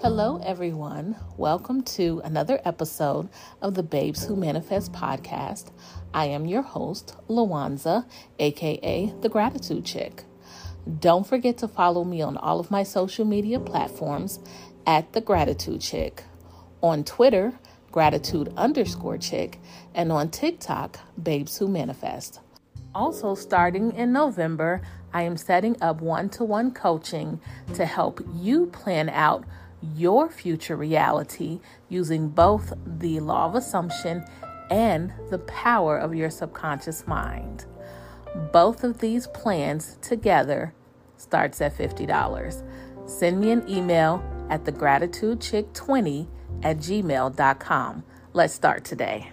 Hello, everyone. Welcome to another episode of the Babes Who Manifest podcast. I am your host, Lawanza, aka the Gratitude Chick. Don't forget to follow me on all of my social media platforms at the Gratitude Chick. On Twitter, gratitude underscore chick, and on TikTok, Babes Who Manifest. Also, starting in November, I am setting up one to one coaching to help you plan out your future reality using both the law of assumption and the power of your subconscious mind. Both of these plans together starts at $50. Send me an email at thegratitudechick20 at gmail.com. Let's start today.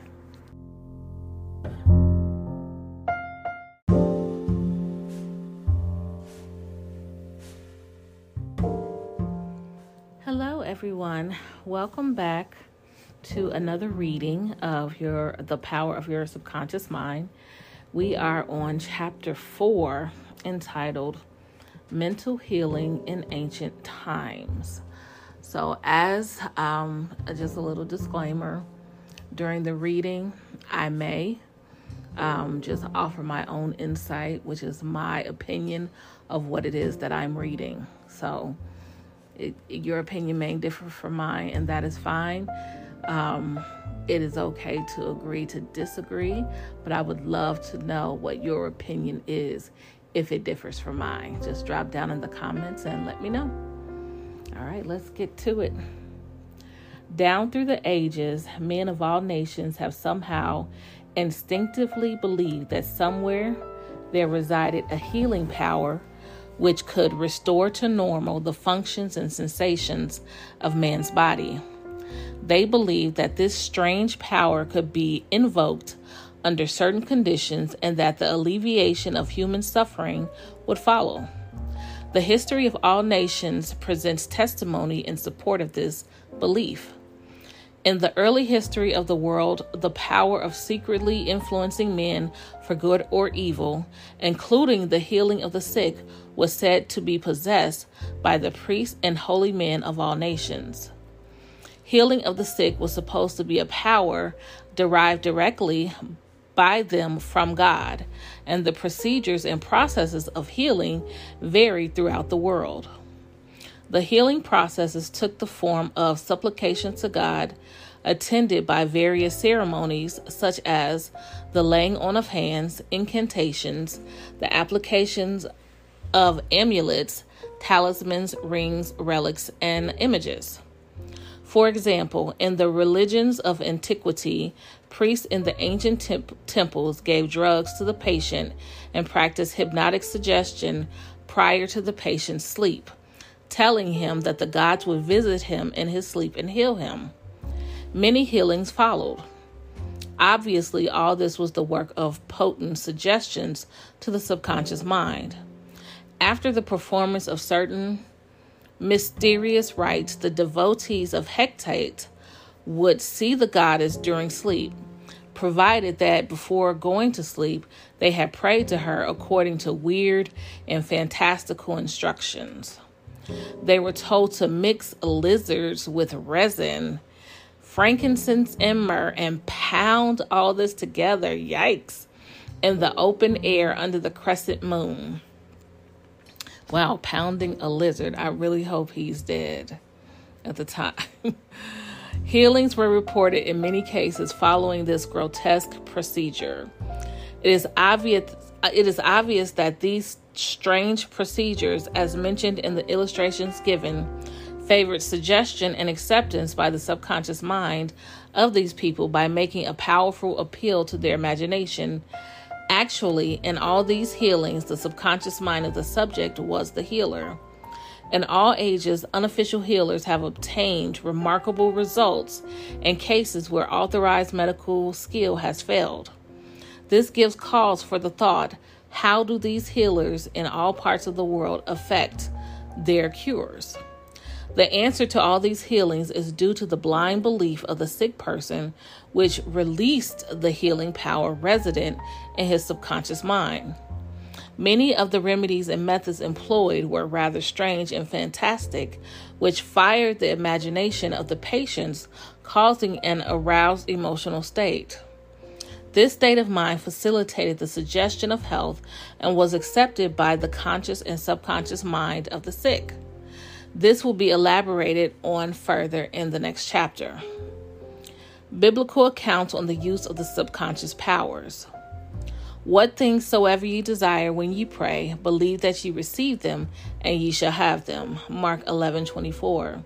Everyone. Welcome back to another reading of your The Power of Your Subconscious Mind. We are on chapter 4 entitled Mental Healing in Ancient Times. So, as um, just a little disclaimer, during the reading, I may um, just offer my own insight, which is my opinion of what it is that I'm reading. So, it, your opinion may differ from mine, and that is fine. Um, it is okay to agree to disagree, but I would love to know what your opinion is if it differs from mine. Just drop down in the comments and let me know. All right, let's get to it. Down through the ages, men of all nations have somehow instinctively believed that somewhere there resided a healing power which could restore to normal the functions and sensations of man's body. They believed that this strange power could be invoked under certain conditions and that the alleviation of human suffering would follow. The history of all nations presents testimony in support of this belief. In the early history of the world, the power of secretly influencing men for good or evil, including the healing of the sick, was said to be possessed by the priests and holy men of all nations. Healing of the sick was supposed to be a power derived directly by them from God, and the procedures and processes of healing varied throughout the world. The healing processes took the form of supplication to God, attended by various ceremonies such as the laying on of hands, incantations, the applications of amulets, talismans, rings, relics, and images. For example, in the religions of antiquity, priests in the ancient temp- temples gave drugs to the patient and practiced hypnotic suggestion prior to the patient's sleep, telling him that the gods would visit him in his sleep and heal him. Many healings followed. Obviously, all this was the work of potent suggestions to the subconscious mind. After the performance of certain mysterious rites, the devotees of Hecate would see the goddess during sleep, provided that before going to sleep, they had prayed to her according to weird and fantastical instructions. They were told to mix lizards with resin, frankincense, and myrrh and pound all this together, yikes, in the open air under the crescent moon. Wow, pounding a lizard. I really hope he's dead at the time. Healings were reported in many cases following this grotesque procedure. It is obvious it is obvious that these strange procedures, as mentioned in the illustrations given, favored suggestion and acceptance by the subconscious mind of these people by making a powerful appeal to their imagination Actually, in all these healings, the subconscious mind of the subject was the healer. In all ages, unofficial healers have obtained remarkable results in cases where authorized medical skill has failed. This gives cause for the thought how do these healers in all parts of the world affect their cures? The answer to all these healings is due to the blind belief of the sick person, which released the healing power resident in his subconscious mind. Many of the remedies and methods employed were rather strange and fantastic, which fired the imagination of the patients, causing an aroused emotional state. This state of mind facilitated the suggestion of health and was accepted by the conscious and subconscious mind of the sick. This will be elaborated on further in the next chapter. Biblical accounts on the use of the subconscious powers. What things soever ye desire when ye pray, believe that ye receive them, and ye shall have them. Mark 11 24.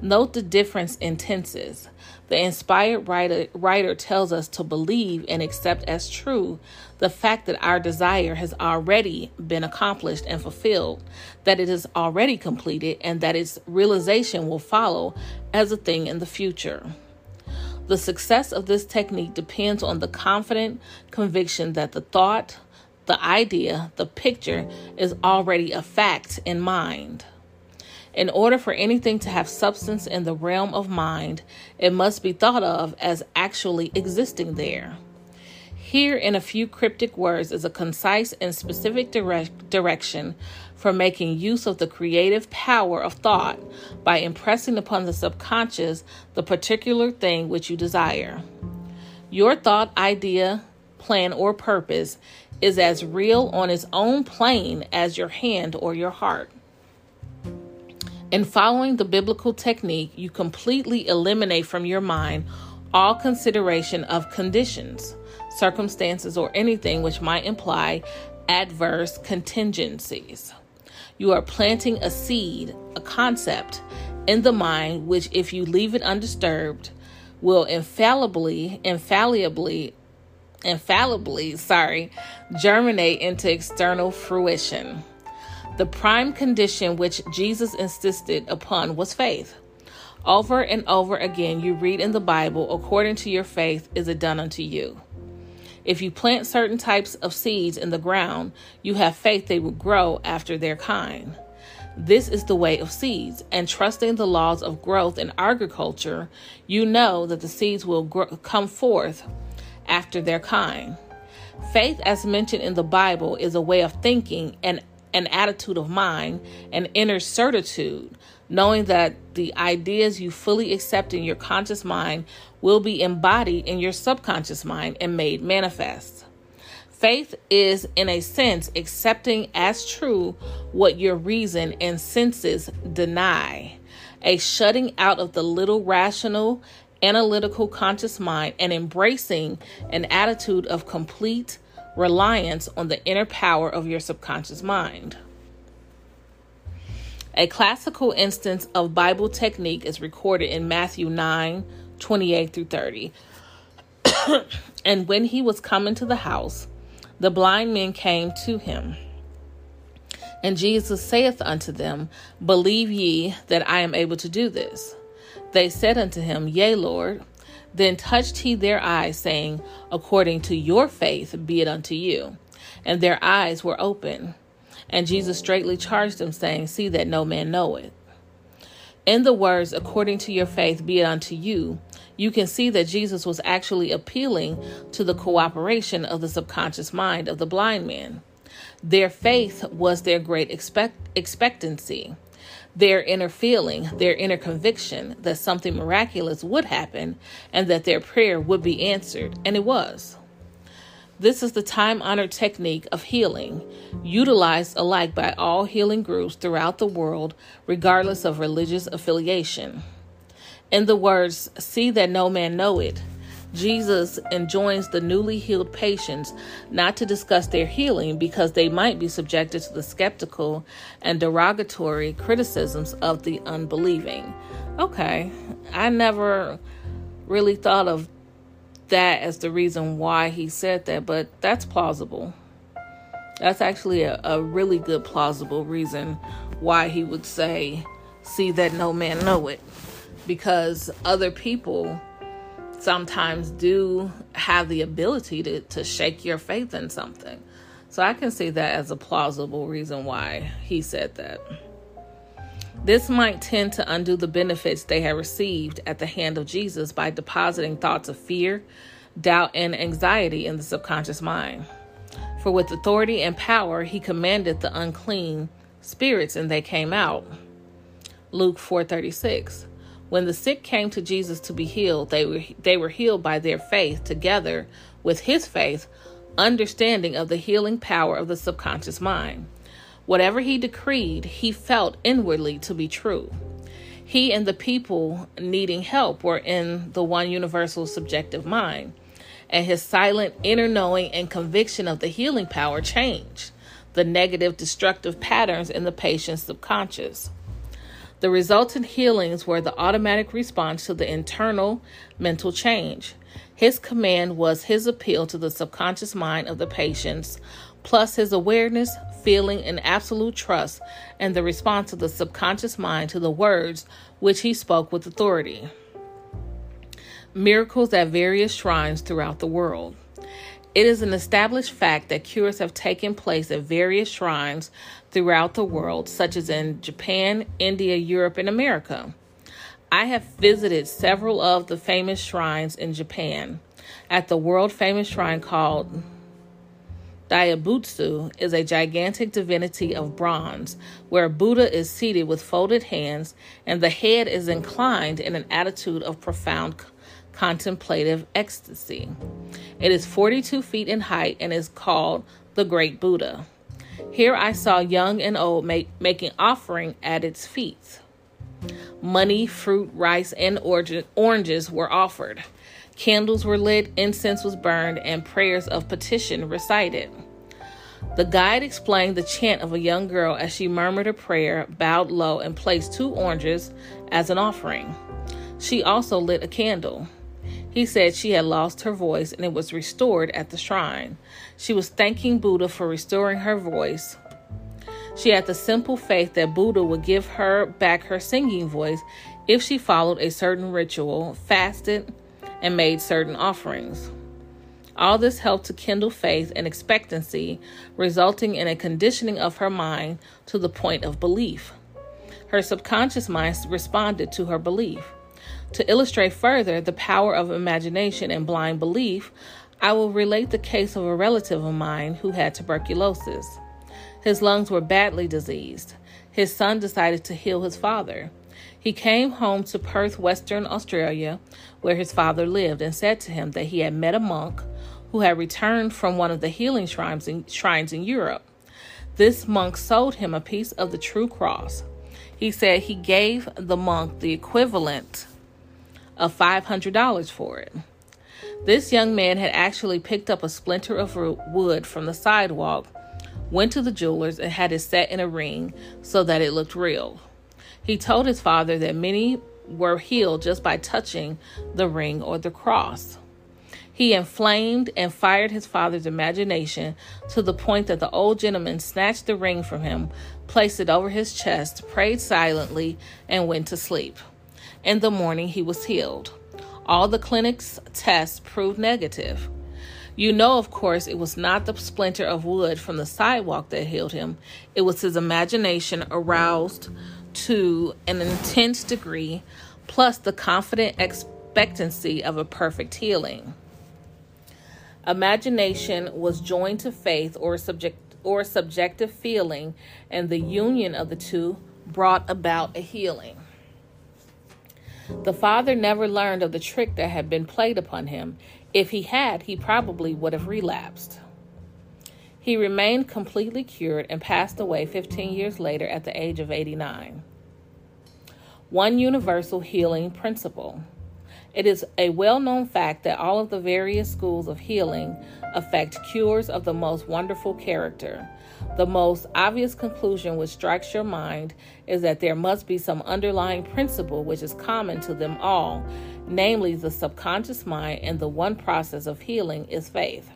Note the difference in tenses. The inspired writer, writer tells us to believe and accept as true the fact that our desire has already been accomplished and fulfilled, that it is already completed, and that its realization will follow as a thing in the future. The success of this technique depends on the confident conviction that the thought, the idea, the picture is already a fact in mind. In order for anything to have substance in the realm of mind, it must be thought of as actually existing there. Here, in a few cryptic words, is a concise and specific direct direction for making use of the creative power of thought by impressing upon the subconscious the particular thing which you desire. Your thought, idea, plan, or purpose is as real on its own plane as your hand or your heart. In following the biblical technique, you completely eliminate from your mind all consideration of conditions, circumstances, or anything which might imply adverse contingencies. You are planting a seed, a concept in the mind, which, if you leave it undisturbed, will infallibly, infallibly, infallibly, sorry, germinate into external fruition. The prime condition which Jesus insisted upon was faith. Over and over again, you read in the Bible, according to your faith is it done unto you. If you plant certain types of seeds in the ground, you have faith they will grow after their kind. This is the way of seeds, and trusting the laws of growth in agriculture, you know that the seeds will grow, come forth after their kind. Faith, as mentioned in the Bible, is a way of thinking and an attitude of mind, an inner certitude, knowing that the ideas you fully accept in your conscious mind will be embodied in your subconscious mind and made manifest. Faith is, in a sense, accepting as true what your reason and senses deny, a shutting out of the little rational, analytical conscious mind and embracing an attitude of complete reliance on the inner power of your subconscious mind. A classical instance of Bible technique is recorded in Matthew 9 28 through 30. and when he was coming to the house, the blind men came to him. And Jesus saith unto them, Believe ye that I am able to do this? They said unto him, Yea, Lord. Then touched he their eyes, saying, According to your faith be it unto you. And their eyes were open. And Jesus straightly charged them, saying, See that no man know it. In the words, according to your faith be it unto you, you can see that Jesus was actually appealing to the cooperation of the subconscious mind of the blind man. Their faith was their great expect- expectancy their inner feeling, their inner conviction that something miraculous would happen and that their prayer would be answered, and it was. This is the time honored technique of healing, utilized alike by all healing groups throughout the world, regardless of religious affiliation. In the words, See that no man know it, Jesus enjoins the newly healed patients not to discuss their healing because they might be subjected to the skeptical and derogatory criticisms of the unbelieving. Okay, I never really thought of that as the reason why he said that, but that's plausible. That's actually a, a really good plausible reason why he would say, See that no man know it. Because other people sometimes do have the ability to, to shake your faith in something. So I can see that as a plausible reason why he said that. This might tend to undo the benefits they had received at the hand of Jesus by depositing thoughts of fear, doubt, and anxiety in the subconscious mind. For with authority and power he commanded the unclean spirits, and they came out. Luke 4:36. When the sick came to Jesus to be healed, they were they were healed by their faith together with his faith, understanding of the healing power of the subconscious mind. Whatever he decreed, he felt inwardly to be true. He and the people needing help were in the one universal subjective mind, and his silent inner knowing and conviction of the healing power changed the negative destructive patterns in the patient's subconscious. The resultant healings were the automatic response to the internal mental change. His command was his appeal to the subconscious mind of the patients, plus his awareness, feeling, and absolute trust, and the response of the subconscious mind to the words which he spoke with authority. Miracles at various shrines throughout the world. It is an established fact that cures have taken place at various shrines throughout the world, such as in Japan, India, Europe, and America. I have visited several of the famous shrines in Japan. At the world famous shrine called Daibutsu is a gigantic divinity of bronze where Buddha is seated with folded hands and the head is inclined in an attitude of profound contemplative ecstasy. It is 42 feet in height and is called the Great Buddha. Here I saw young and old make, making offering at its feet. Money, fruit, rice, and oranges were offered. Candles were lit, incense was burned, and prayers of petition recited. The guide explained the chant of a young girl as she murmured a prayer, bowed low, and placed two oranges as an offering. She also lit a candle. He said she had lost her voice and it was restored at the shrine. She was thanking Buddha for restoring her voice. She had the simple faith that Buddha would give her back her singing voice if she followed a certain ritual, fasted, and made certain offerings. All this helped to kindle faith and expectancy, resulting in a conditioning of her mind to the point of belief. Her subconscious mind responded to her belief. To illustrate further the power of imagination and blind belief, I will relate the case of a relative of mine who had tuberculosis. His lungs were badly diseased. His son decided to heal his father. He came home to Perth, Western Australia, where his father lived, and said to him that he had met a monk who had returned from one of the healing shrines in, shrines in Europe. This monk sold him a piece of the true cross. He said he gave the monk the equivalent of $500 for it. This young man had actually picked up a splinter of wood from the sidewalk, went to the jeweler's, and had it set in a ring so that it looked real. He told his father that many were healed just by touching the ring or the cross. He inflamed and fired his father's imagination to the point that the old gentleman snatched the ring from him, placed it over his chest, prayed silently, and went to sleep. In the morning, he was healed. All the clinic's tests proved negative. You know, of course, it was not the splinter of wood from the sidewalk that healed him, it was his imagination aroused to an intense degree, plus the confident expectancy of a perfect healing. Imagination was joined to faith or subject or subjective feeling, and the union of the two brought about a healing. The father never learned of the trick that had been played upon him. If he had, he probably would have relapsed. He remained completely cured and passed away 15 years later at the age of 89. One universal healing principle. It is a well known fact that all of the various schools of healing affect cures of the most wonderful character. The most obvious conclusion which strikes your mind is that there must be some underlying principle which is common to them all, namely the subconscious mind, and the one process of healing is faith.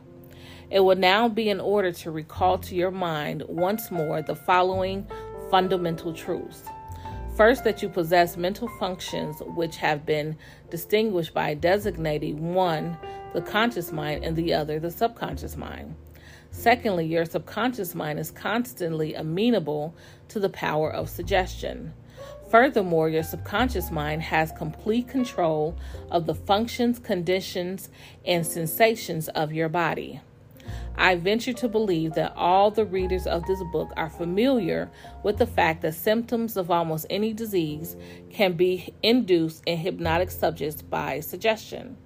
It will now be in order to recall to your mind once more the following fundamental truths. First, that you possess mental functions which have been distinguished by designating one, the conscious mind, and the other, the subconscious mind. Secondly, your subconscious mind is constantly amenable to the power of suggestion. Furthermore, your subconscious mind has complete control of the functions, conditions, and sensations of your body. I venture to believe that all the readers of this book are familiar with the fact that symptoms of almost any disease can be induced in hypnotic subjects by suggestion.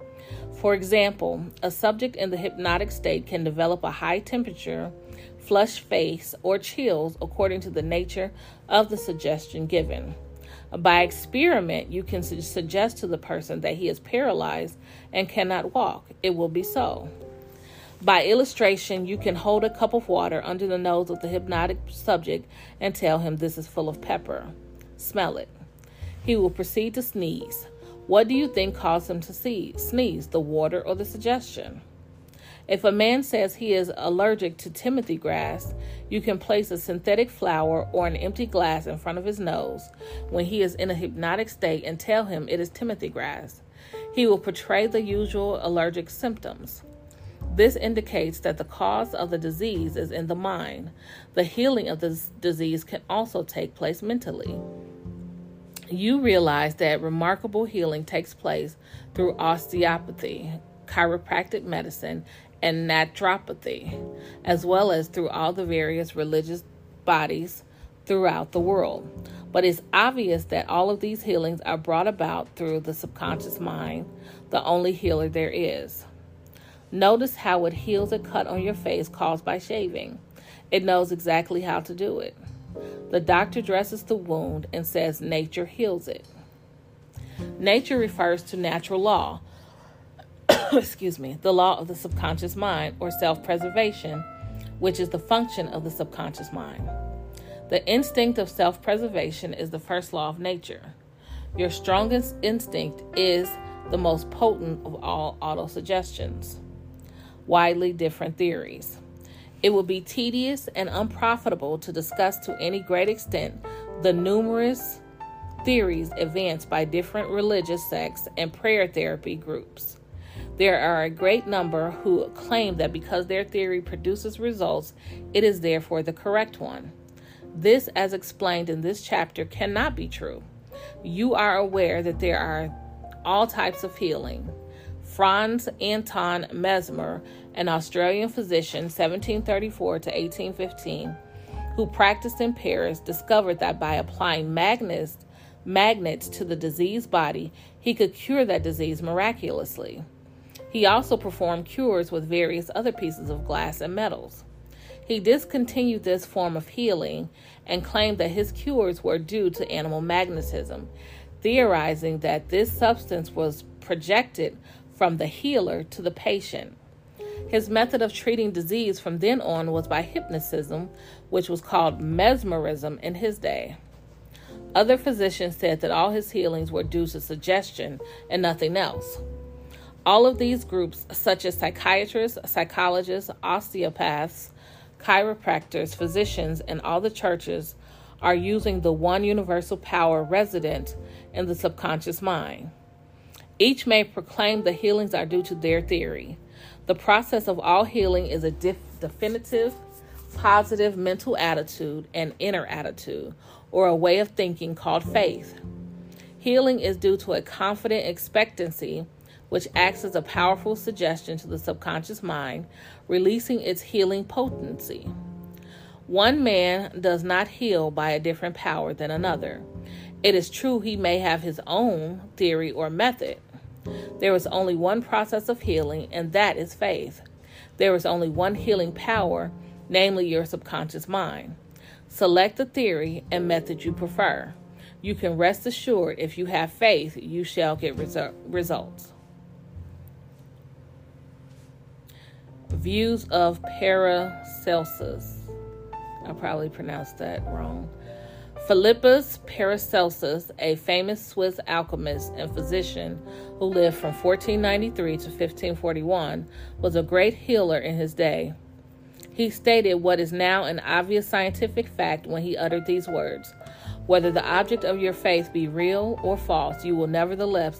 For example, a subject in the hypnotic state can develop a high temperature, flushed face, or chills according to the nature of the suggestion given. By experiment, you can su- suggest to the person that he is paralyzed and cannot walk. It will be so. By illustration, you can hold a cup of water under the nose of the hypnotic subject and tell him this is full of pepper. Smell it. He will proceed to sneeze. What do you think caused him to see, sneeze, the water or the suggestion? If a man says he is allergic to Timothy grass, you can place a synthetic flower or an empty glass in front of his nose when he is in a hypnotic state and tell him it is Timothy grass. He will portray the usual allergic symptoms. This indicates that the cause of the disease is in the mind. The healing of this disease can also take place mentally you realize that remarkable healing takes place through osteopathy, chiropractic medicine, and naturopathy, as well as through all the various religious bodies throughout the world. But it's obvious that all of these healings are brought about through the subconscious mind, the only healer there is. Notice how it heals a cut on your face caused by shaving. It knows exactly how to do it. The doctor dresses the wound and says nature heals it. Nature refers to natural law, excuse me, the law of the subconscious mind or self preservation, which is the function of the subconscious mind. The instinct of self preservation is the first law of nature. Your strongest instinct is the most potent of all autosuggestions. Widely different theories. It would be tedious and unprofitable to discuss to any great extent the numerous theories advanced by different religious sects and prayer therapy groups. There are a great number who claim that because their theory produces results, it is therefore the correct one. This, as explained in this chapter, cannot be true. You are aware that there are all types of healing. Franz Anton Mesmer an Australian physician, 1734 to 1815, who practiced in Paris, discovered that by applying magnets, magnets to the diseased body, he could cure that disease miraculously. He also performed cures with various other pieces of glass and metals. He discontinued this form of healing and claimed that his cures were due to animal magnetism, theorizing that this substance was projected from the healer to the patient. His method of treating disease from then on was by hypnotism, which was called mesmerism in his day. Other physicians said that all his healings were due to suggestion and nothing else. All of these groups, such as psychiatrists, psychologists, osteopaths, chiropractors, physicians, and all the churches, are using the one universal power resident in the subconscious mind. Each may proclaim the healings are due to their theory. The process of all healing is a def- definitive, positive mental attitude and inner attitude, or a way of thinking called faith. Healing is due to a confident expectancy, which acts as a powerful suggestion to the subconscious mind, releasing its healing potency. One man does not heal by a different power than another. It is true he may have his own theory or method, there is only one process of healing, and that is faith. There is only one healing power, namely your subconscious mind. Select the theory and method you prefer. You can rest assured if you have faith, you shall get resu- results. Views of Paracelsus. I probably pronounced that wrong. Philippus Paracelsus, a famous Swiss alchemist and physician who lived from 1493 to 1541, was a great healer in his day. He stated what is now an obvious scientific fact when he uttered these words whether the object of your faith be real or false you will nevertheless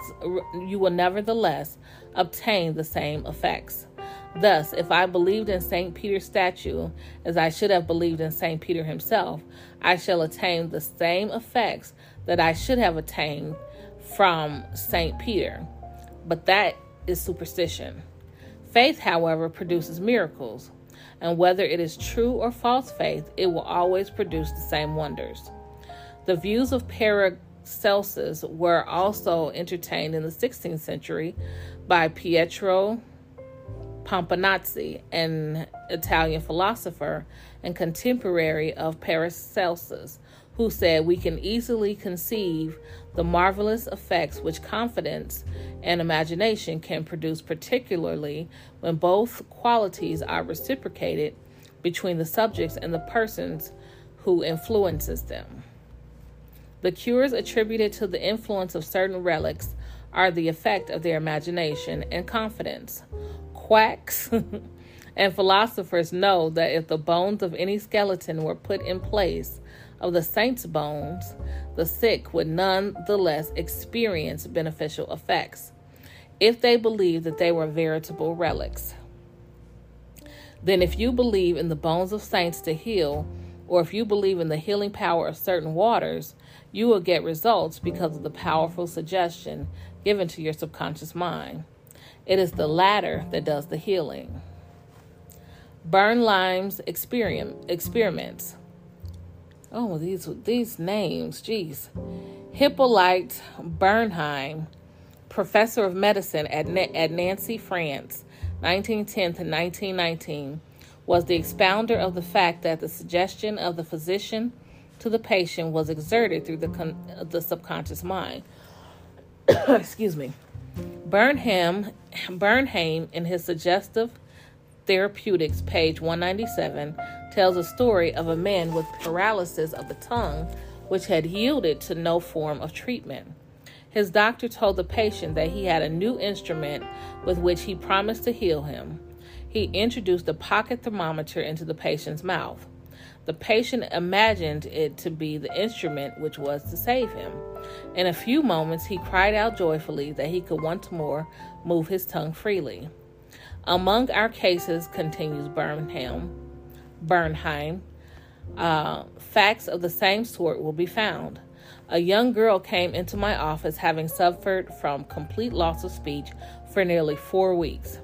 you will nevertheless obtain the same effects Thus, if I believed in St. Peter's statue as I should have believed in St. Peter himself, I shall attain the same effects that I should have attained from St. Peter. But that is superstition. Faith, however, produces miracles. and whether it is true or false faith, it will always produce the same wonders. The views of Paracelsus were also entertained in the 16th century by Pietro Pomponazzi, an Italian philosopher and contemporary of Paracelsus, who said we can easily conceive the marvelous effects which confidence and imagination can produce, particularly when both qualities are reciprocated between the subjects and the persons who influences them. The cures attributed to the influence of certain relics are the effect of their imagination and confidence. Quacks and philosophers know that if the bones of any skeleton were put in place of the saint's bones, the sick would nonetheless experience beneficial effects if they believed that they were veritable relics. Then, if you believe in the bones of saints to heal, or if you believe in the healing power of certain waters, you will get results because of the powerful suggestion given to your subconscious mind. It is the latter that does the healing. Bernheim's experiments. Oh, these these names, jeez. Hippolyte Bernheim, professor of medicine at at Nancy, France, 1910 to 1919, was the expounder of the fact that the suggestion of the physician to the patient was exerted through the con- the subconscious mind. Excuse me. Bernheim, Bernheim, in his suggestive therapeutics, page 197, tells a story of a man with paralysis of the tongue, which had yielded to no form of treatment. His doctor told the patient that he had a new instrument with which he promised to heal him. He introduced a pocket thermometer into the patient's mouth. The patient imagined it to be the instrument which was to save him. In a few moments, he cried out joyfully that he could once more move his tongue freely. Among our cases, continues Bernheim, Bernheim uh, facts of the same sort will be found. A young girl came into my office having suffered from complete loss of speech for nearly four weeks.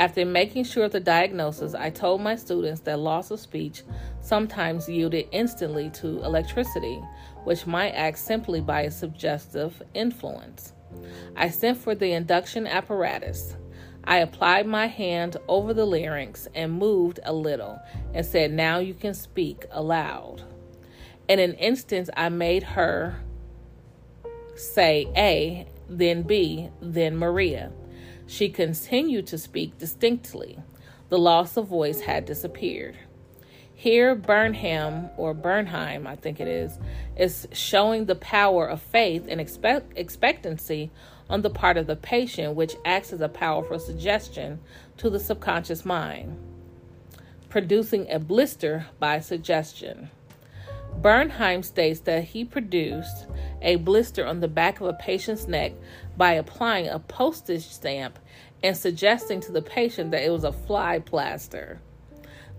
After making sure of the diagnosis, I told my students that loss of speech sometimes yielded instantly to electricity, which might act simply by a suggestive influence. I sent for the induction apparatus. I applied my hand over the larynx and moved a little and said, Now you can speak aloud. In an instant, I made her say A, then B, then Maria. She continued to speak distinctly. The loss of voice had disappeared. Here, Burnham, or Bernheim, I think it is, is showing the power of faith and expect- expectancy on the part of the patient, which acts as a powerful suggestion to the subconscious mind, producing a blister by suggestion. Bernheim states that he produced a blister on the back of a patient's neck by applying a postage stamp and suggesting to the patient that it was a fly plaster.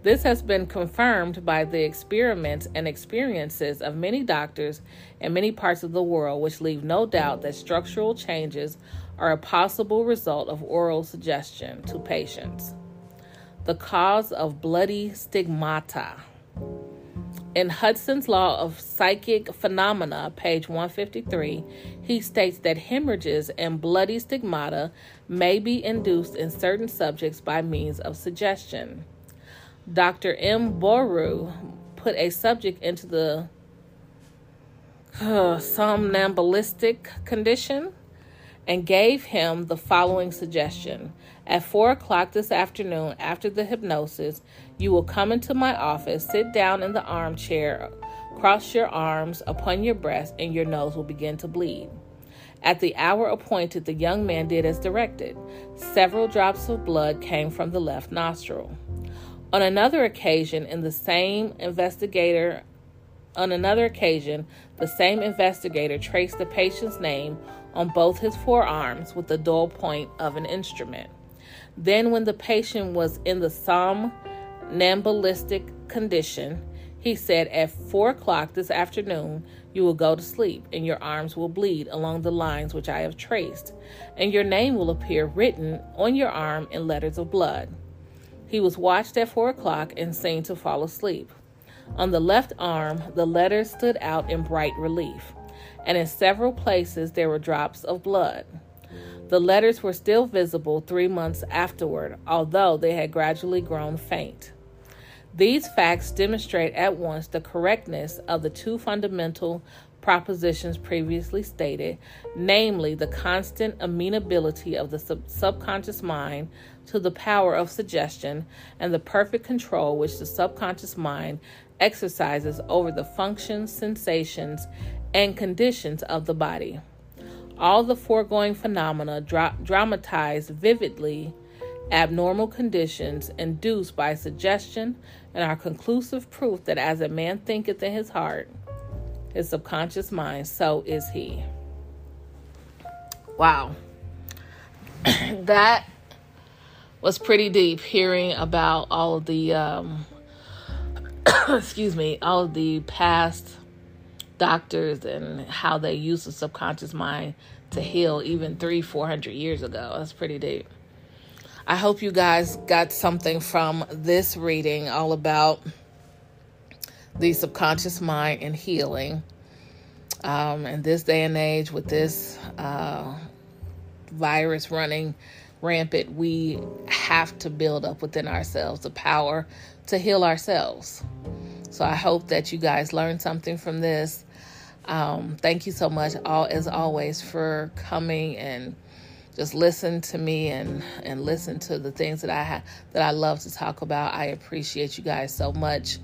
This has been confirmed by the experiments and experiences of many doctors in many parts of the world, which leave no doubt that structural changes are a possible result of oral suggestion to patients. The cause of bloody stigmata. In Hudson's Law of Psychic Phenomena, page 153, he states that hemorrhages and bloody stigmata may be induced in certain subjects by means of suggestion. Dr. M. Bourru put a subject into the uh, somnambulistic condition and gave him the following suggestion. At four o'clock this afternoon, after the hypnosis, you will come into my office, sit down in the armchair, cross your arms upon your breast, and your nose will begin to bleed. At the hour appointed, the young man did as directed. Several drops of blood came from the left nostril. On another occasion, in the same investigator, on another occasion, the same investigator traced the patient's name on both his forearms with the dull point of an instrument. Then, when the patient was in the somnambulistic condition, he said, At four o'clock this afternoon, you will go to sleep, and your arms will bleed along the lines which I have traced, and your name will appear written on your arm in letters of blood. He was watched at four o'clock and seen to fall asleep. On the left arm, the letters stood out in bright relief, and in several places there were drops of blood. The letters were still visible three months afterward, although they had gradually grown faint. These facts demonstrate at once the correctness of the two fundamental propositions previously stated, namely the constant amenability of the sub- subconscious mind to the power of suggestion and the perfect control which the subconscious mind exercises over the functions, sensations, and conditions of the body. All the foregoing phenomena dra- dramatize vividly abnormal conditions induced by suggestion and are conclusive proof that as a man thinketh in his heart, his subconscious mind, so is he. Wow. that was pretty deep hearing about all the um, excuse me, all of the past doctors and how they use the subconscious mind to heal even three, four hundred years ago. That's pretty deep. I hope you guys got something from this reading all about the subconscious mind and healing. Um, in this day and age, with this uh, virus running rampant, we have to build up within ourselves the power to heal ourselves. So I hope that you guys learned something from this. Um, thank you so much, all as always, for coming and just listen to me and and listen to the things that I have that I love to talk about. I appreciate you guys so much.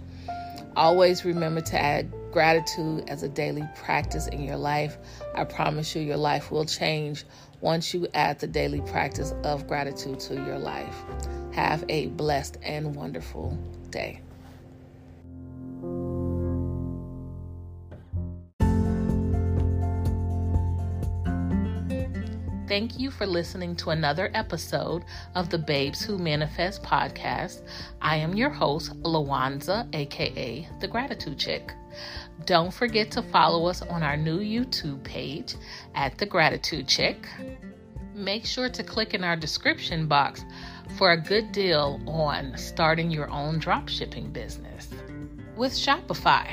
Always remember to add gratitude as a daily practice in your life. I promise you, your life will change once you add the daily practice of gratitude to your life. Have a blessed and wonderful day. Thank you for listening to another episode of the Babes Who Manifest podcast. I am your host, Lawanza, aka The Gratitude Chick. Don't forget to follow us on our new YouTube page at The Gratitude Chick. Make sure to click in our description box for a good deal on starting your own dropshipping business with Shopify.